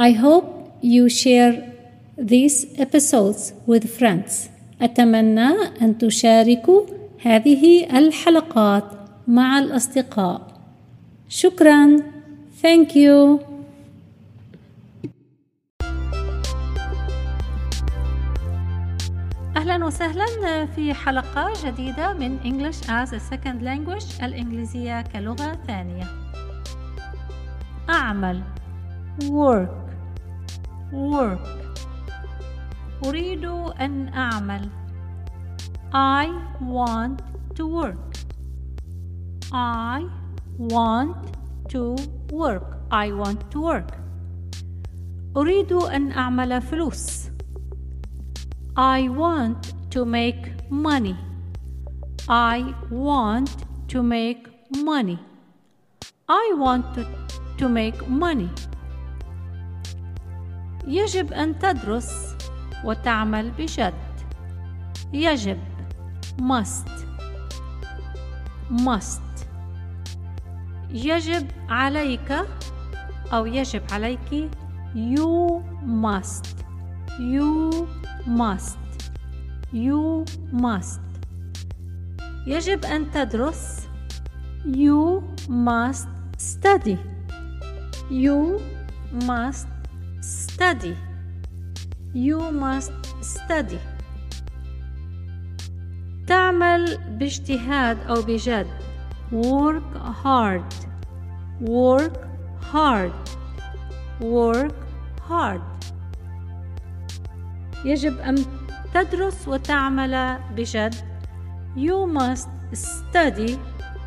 I hope you share these episodes with friends. أتمنى أن تشاركوا هذه الحلقات مع الأصدقاء. شكرا. Thank you. أهلا وسهلا في حلقة جديدة من English as a Second Language الإنجليزية كلغة ثانية أعمل work work أريد أن أعمل I want to work I want to work I want to work أريد أن أعمل فلوس I want to make money. I want to make money. I want to, to make money. يجب أن تدرس وتعمل بجد. يجب must must يجب عليك أو يجب عليك you must you must you must يجب أن تدرس you must study you must study you must study تعمل باجتهاد أو بجد work hard work hard work hard يجب أن تدرس وتعمل بجد You must study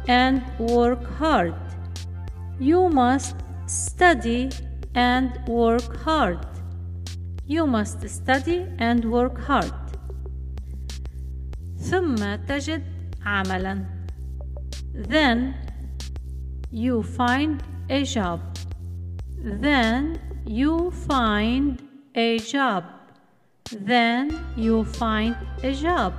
and work hard You must study and work hard You must study and work hard ثم تجد عملا Then you find a job Then you find a job then you find a job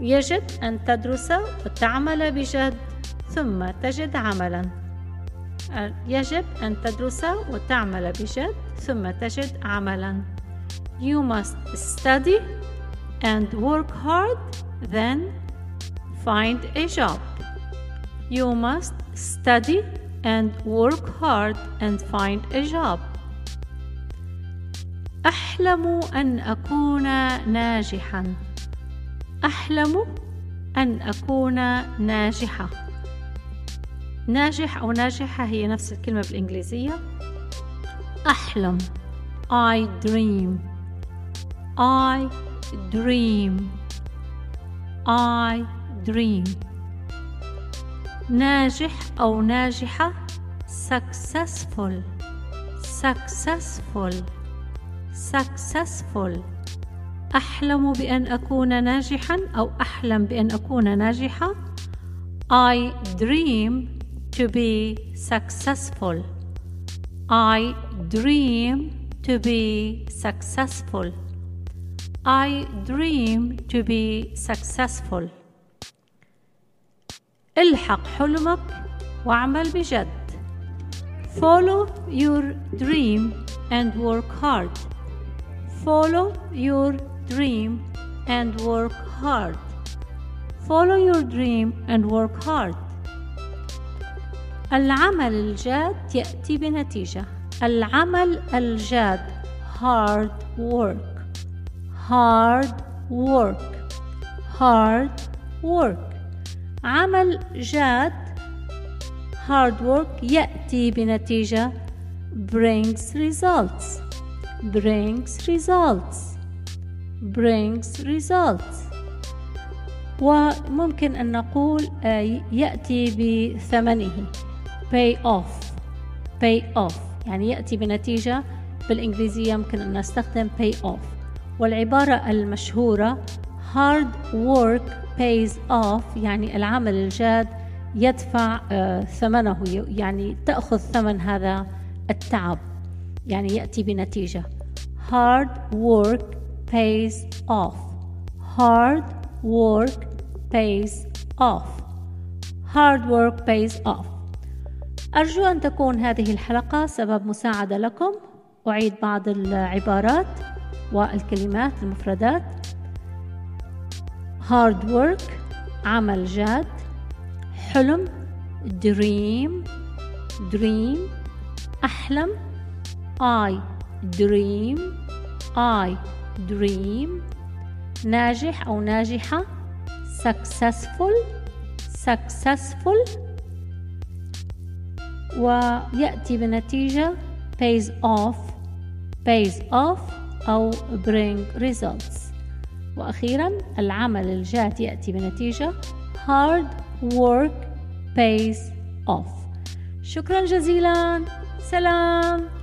يجب أن تدرس وتعمل بجد ثم تجد عملا يجب أن تدرس وتعمل بجد ثم تجد عملا You must study and work hard then find a job You must study and work hard and find a job أحلم أن أكون ناجحا أحلم أن أكون ناجحة ناجح أو ناجحة هي نفس الكلمة بالإنجليزية. أحلم. I dream. I dream. I dream. ناجح أو ناجحة. Successful. Successful. Successful. أحلم بأن أكون ناجحا أو أحلم بأن أكون ناجحة. I dream to be successful I dream to be successful I dream to be successful الحق حلمك واعمل بجد Follow your dream and work hard Follow your dream and work hard. Follow your dream and work hard. العمل الجاد يأتي بنتيجة. العمل الجاد hard work. Hard work. Hard work. عمل جاد hard work يأتي بنتيجة brings results. brings results brings results وممكن أن نقول يأتي بثمنه pay off. Pay off. يعني يأتي بنتيجة بالإنجليزية ممكن أن نستخدم pay off. والعبارة المشهورة hard work pays off يعني العمل الجاد يدفع ثمنه يعني تأخذ ثمن هذا التعب. يعني يأتي بنتيجة. Hard work pays off. Hard work pays off. Hard work pays off. أرجو أن تكون هذه الحلقة سبب مساعدة لكم. أعيد بعض العبارات والكلمات المفردات. Hard work عمل جاد. حلم dream dream. أحلم I dream I dream. ناجح أو ناجحة successful successful. ويأتي بنتيجة pays off pays off أو bring results. وأخيرا العمل الجاد يأتي بنتيجة hard work pays off. شكرا جزيلا. سلام.